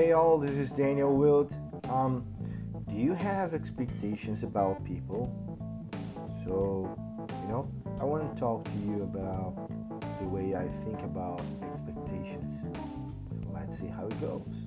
Hey all, this is Daniel Wildt. Um, do you have expectations about people? So, you know, I want to talk to you about the way I think about expectations. So let's see how it goes.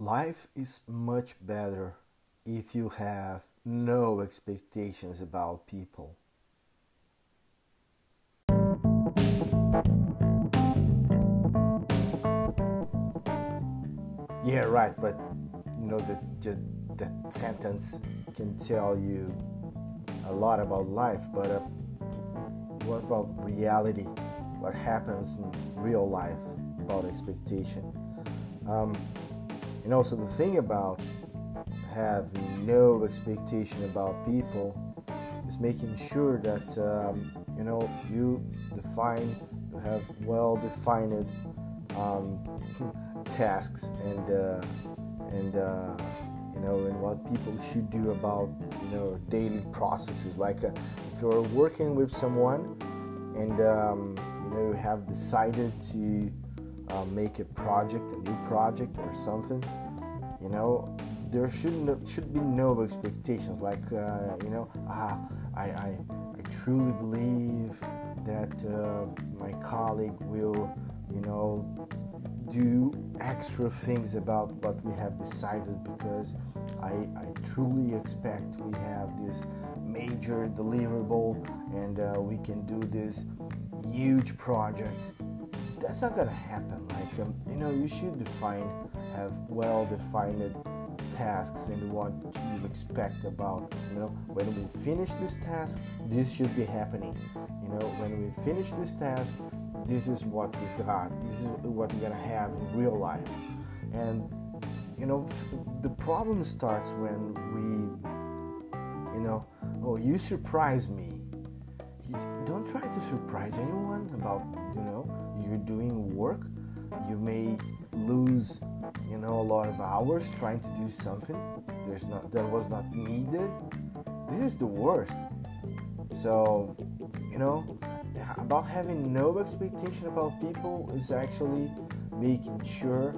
Life is much better if you have no expectations about people. Yeah, right, but you know that that sentence can tell you a lot about life, but uh, what about reality? What happens in real life about expectation? Um, you know, so the thing about having no expectation about people is making sure that um, you know you define, you have well defined um, tasks and uh, and uh, you know and what people should do about you know daily processes. Like uh, if you're working with someone and um, you know you have decided to uh, make a project, a new project or something, you know, there should should be no expectations. Like uh, you know, ah, I, I I truly believe that uh, my colleague will, you know, do extra things about what we have decided because I, I truly expect we have this major deliverable and uh, we can do this huge project that's not gonna happen. Like um, you know, you should define, have well-defined tasks and what you expect about. You know, when we finish this task, this should be happening. You know, when we finish this task, this is what we got. This is what we're gonna have in real life. And you know, the problem starts when we, you know, oh, you surprise me. Don't try to surprise anyone about, you know, you're doing work, you may lose, you know, a lot of hours trying to do something there's not that was not needed. This is the worst. So, you know, about having no expectation about people is actually making sure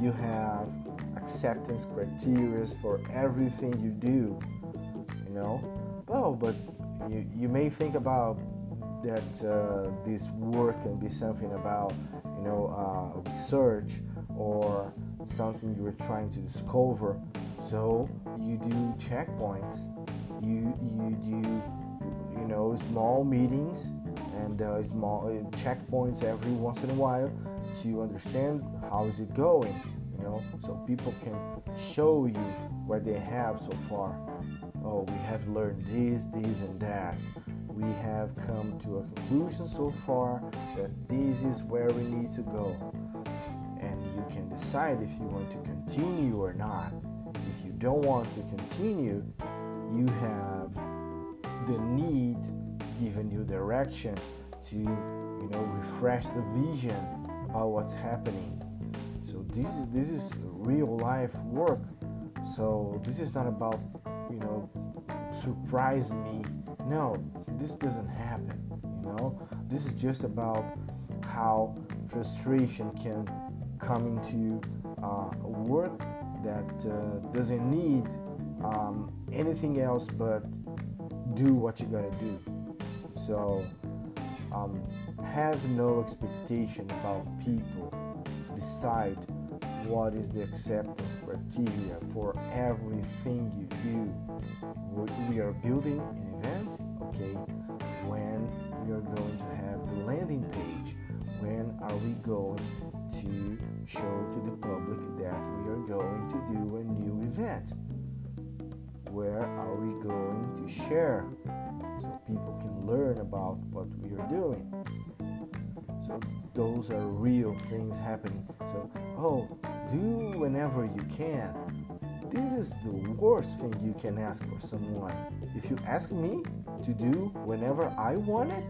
you have acceptance criteria for everything you do. You know, oh, but you, you may think about that uh, this work can be something about you know uh, research or something you were trying to discover. So you do checkpoints. You you do you know small meetings and uh, small uh, checkpoints every once in a while to understand how is it going you know? So people can show you what they have so far. Oh we have learned this this and that. We have come to a conclusion so far that this is where we need to go. Can decide if you want to continue or not. If you don't want to continue, you have the need to give a new direction, to you know refresh the vision about what's happening. So this is this is real life work. So this is not about you know surprise me. No, this doesn't happen you know this is just about how frustration can come to uh, work that uh, doesn't need um, anything else but do what you gotta do. So um, have no expectation about people. Decide what is the acceptance criteria for everything you do. We are building an event okay when we are going to have the landing page. When are we going share so people can learn about what we are doing so those are real things happening so oh do whenever you can this is the worst thing you can ask for someone. If you ask me to do whenever I want it,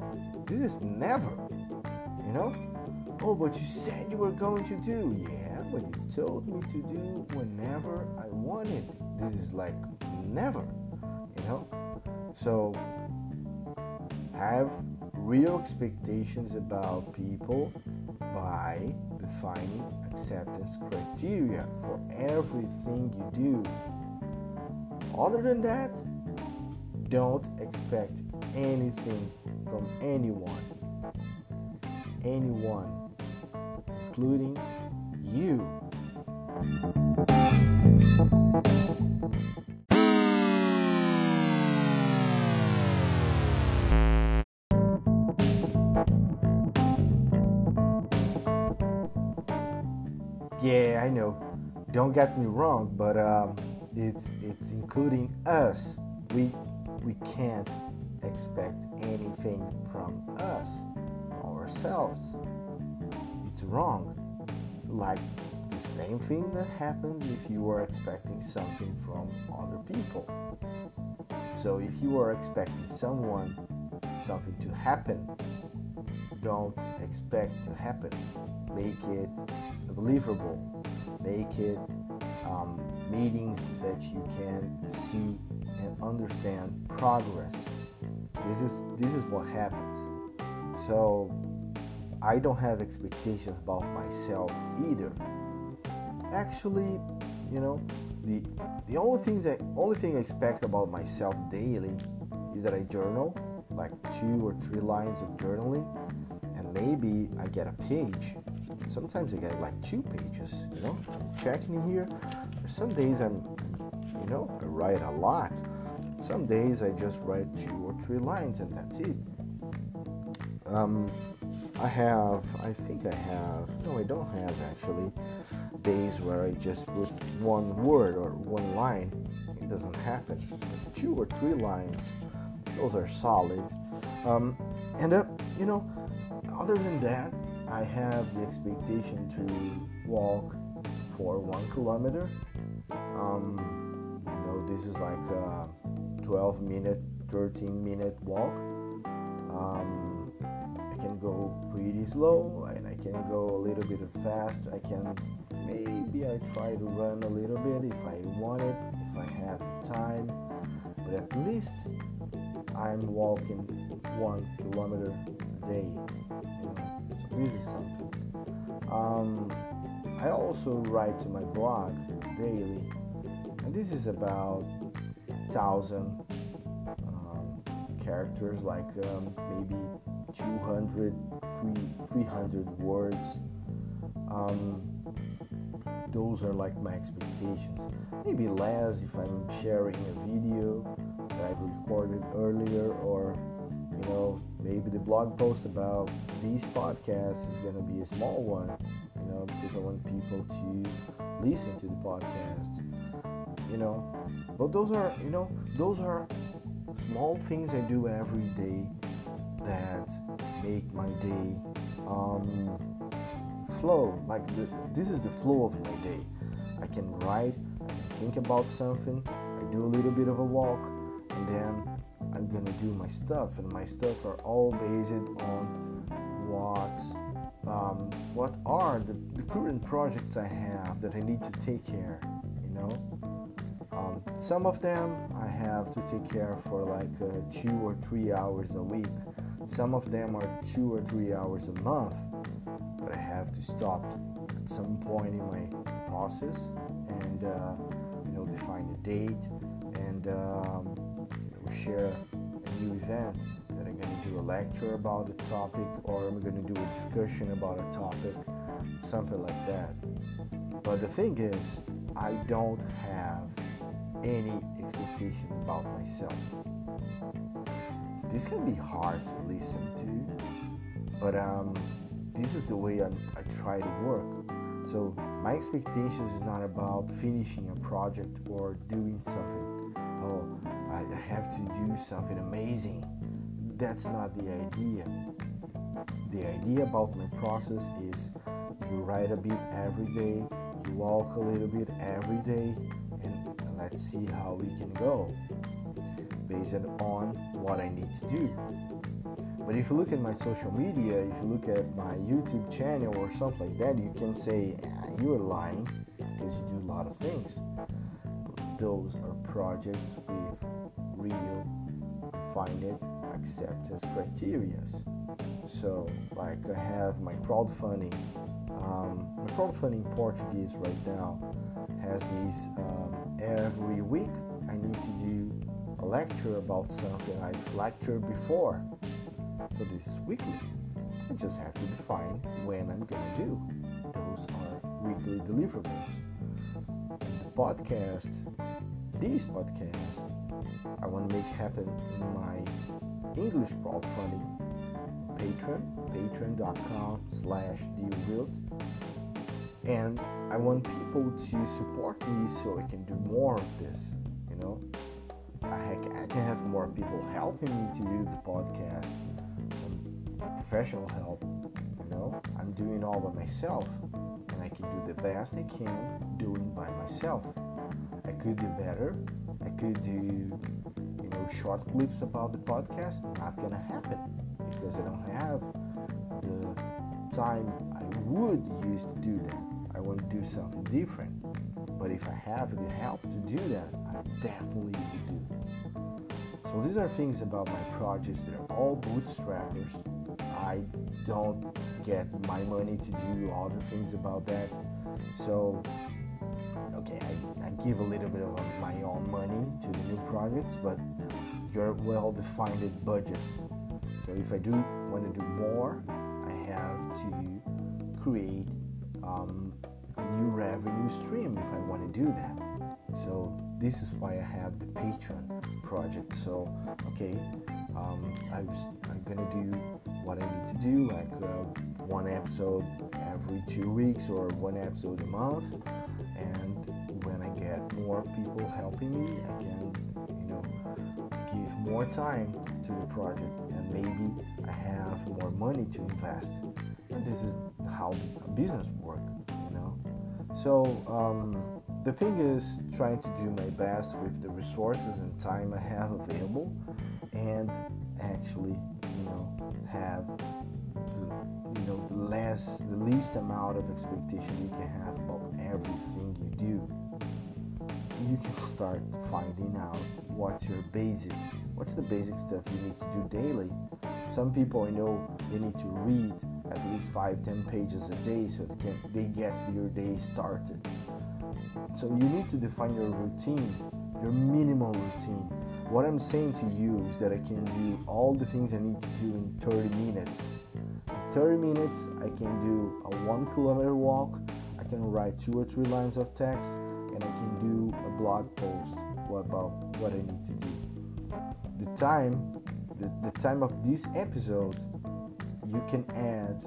this is never. You know? Oh, but you said you were going to do. Yeah, but you told me to do whenever I wanted. This is like never, you know. So have real expectations about people by defining acceptance criteria for everything you do. Other than that, don't expect anything from anyone. Anyone, including you. Don't get me wrong, but um, it's it's including us. We we can't expect anything from us ourselves. It's wrong. Like the same thing that happens if you are expecting something from other people. So if you are expecting someone something to happen, don't expect to happen. Make it deliverable. Make it um, meetings that you can see and understand progress. This is this is what happens. So I don't have expectations about myself either. Actually, you know, the the only things that only thing I expect about myself daily is that I journal, like two or three lines of journaling, and maybe I get a page. Sometimes I get like two pages. You know, I'm checking here. Some days I'm, I'm, you know, I write a lot. Some days I just write two or three lines and that's it. Um, I have, I think I have, no, I don't have actually, days where I just put one word or one line. It doesn't happen. Two or three lines, those are solid. Um, and, uh, you know, other than that, I have the expectation to walk for one kilometer. Um, you know, this is like a 12 minute, 13 minute walk. Um, I can go pretty slow and I can go a little bit fast. I can maybe I try to run a little bit if I want it, if I have time. But at least I'm walking one kilometer a day. You know? This is something. Um, I also write to my blog daily, and this is about thousand um, characters, like um, maybe 200, 300 words. Um, those are like my expectations. Maybe less if I'm sharing a video that I've recorded earlier, or you know, maybe the blog post about these podcasts is gonna be a small one, you know, because I want people to listen to the podcast, you know. But those are, you know, those are small things I do every day that make my day um, flow. Like the, this is the flow of my day. I can write, I can think about something, I do a little bit of a walk, and then I'm gonna do my stuff. And my stuff are all based on what um, what are the, the current projects I have that I need to take care. You know, um, some of them I have to take care for like uh, two or three hours a week. Some of them are two or three hours a month, but I have to stop at some point in my process and uh, you know define a date and um, share a new event that I'm going to do a lecture about a topic or I'm going to do a discussion about a topic, something like that. But the thing is, I don't have any expectation about myself. This can be hard to listen to, but um, this is the way I'm, I try to work. So my expectations is not about finishing a project or doing something. I have to do something amazing. That's not the idea. The idea about my process is you write a bit every day, you walk a little bit every day, and let's see how we can go based on what I need to do. But if you look at my social media, if you look at my YouTube channel or something like that, you can say ah, you're lying because you do a lot of things. those are projects with real defined acceptance criteria. So, like I have my crowdfunding. Um, my crowdfunding Portuguese right now has these um, every week. I need to do a lecture about something I've lectured before. So this weekly, I just have to define when I'm gonna do. Those are weekly deliverables. And the podcast, these podcasts, I want to make happen in my English crowdfunding Patreon, patreon.com slash dwildt. And I want people to support me so I can do more of this, you know. I, I can have more people helping me to do the podcast, some professional help, you know. I'm doing all by myself and I can do the best I can doing by myself. I could do better. I could do short clips about the podcast, not gonna happen because I don't have the time I would use to do that. I want to do something different. But if I have the help to do that, I definitely do. So these are things about my projects. They're all bootstrappers. I don't get my money to do all the things about that. So okay, I, I give a little bit of my own money to the new projects, but your well-defined budgets. So if I do want to do more, I have to create um, a new revenue stream if I want to do that. So this is why I have the Patreon project. So okay, um, I was, I'm gonna do what I need to do, like uh, one episode every two weeks or one episode a month. And when I get more people helping me, I can, give more time to the project and maybe I have more money to invest. And this is how a business works, you know. So um, the thing is trying to do my best with the resources and time I have available and actually, you know, have the, you know the less the least amount of expectation you can have about everything you do you can start finding out what's your basic what's the basic stuff you need to do daily. Some people i know they need to read at least five ten pages a day so they can they get your day started. So you need to define your routine your minimal routine. What i'm saying to you is that i can do all the things i need to do in 30 minutes. In 30 minutes i can do a one kilometer walk. I can write two or three lines of text and I can do a blog post about what I need to do. The time, the, the time of this episode, you can add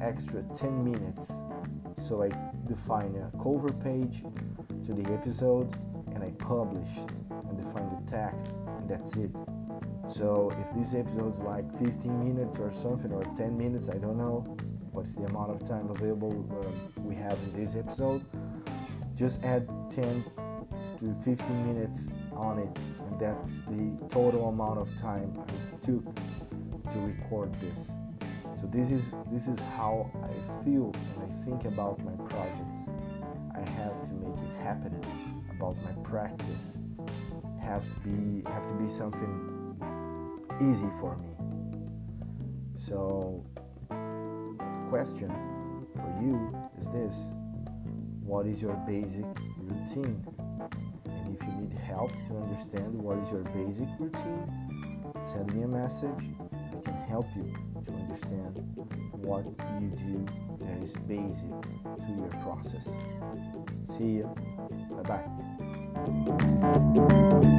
extra 10 minutes. So I define a cover page to the episode and I publish and define the text and that's it. So if this episode is like 15 minutes or something or 10 minutes, I don't know what's the amount of time available uh, we have in this episode just add 10 to 15 minutes on it and that's the total amount of time I took to record this. So this is this is how I feel and I think about my projects. I have to make it happen about my practice. Has to be have to be something easy for me. So the question for you is this what is your basic routine. And if you need help to understand what is your basic routine, send me a message. I can help you to understand what you do that is basic to your process. See you. Bye bye.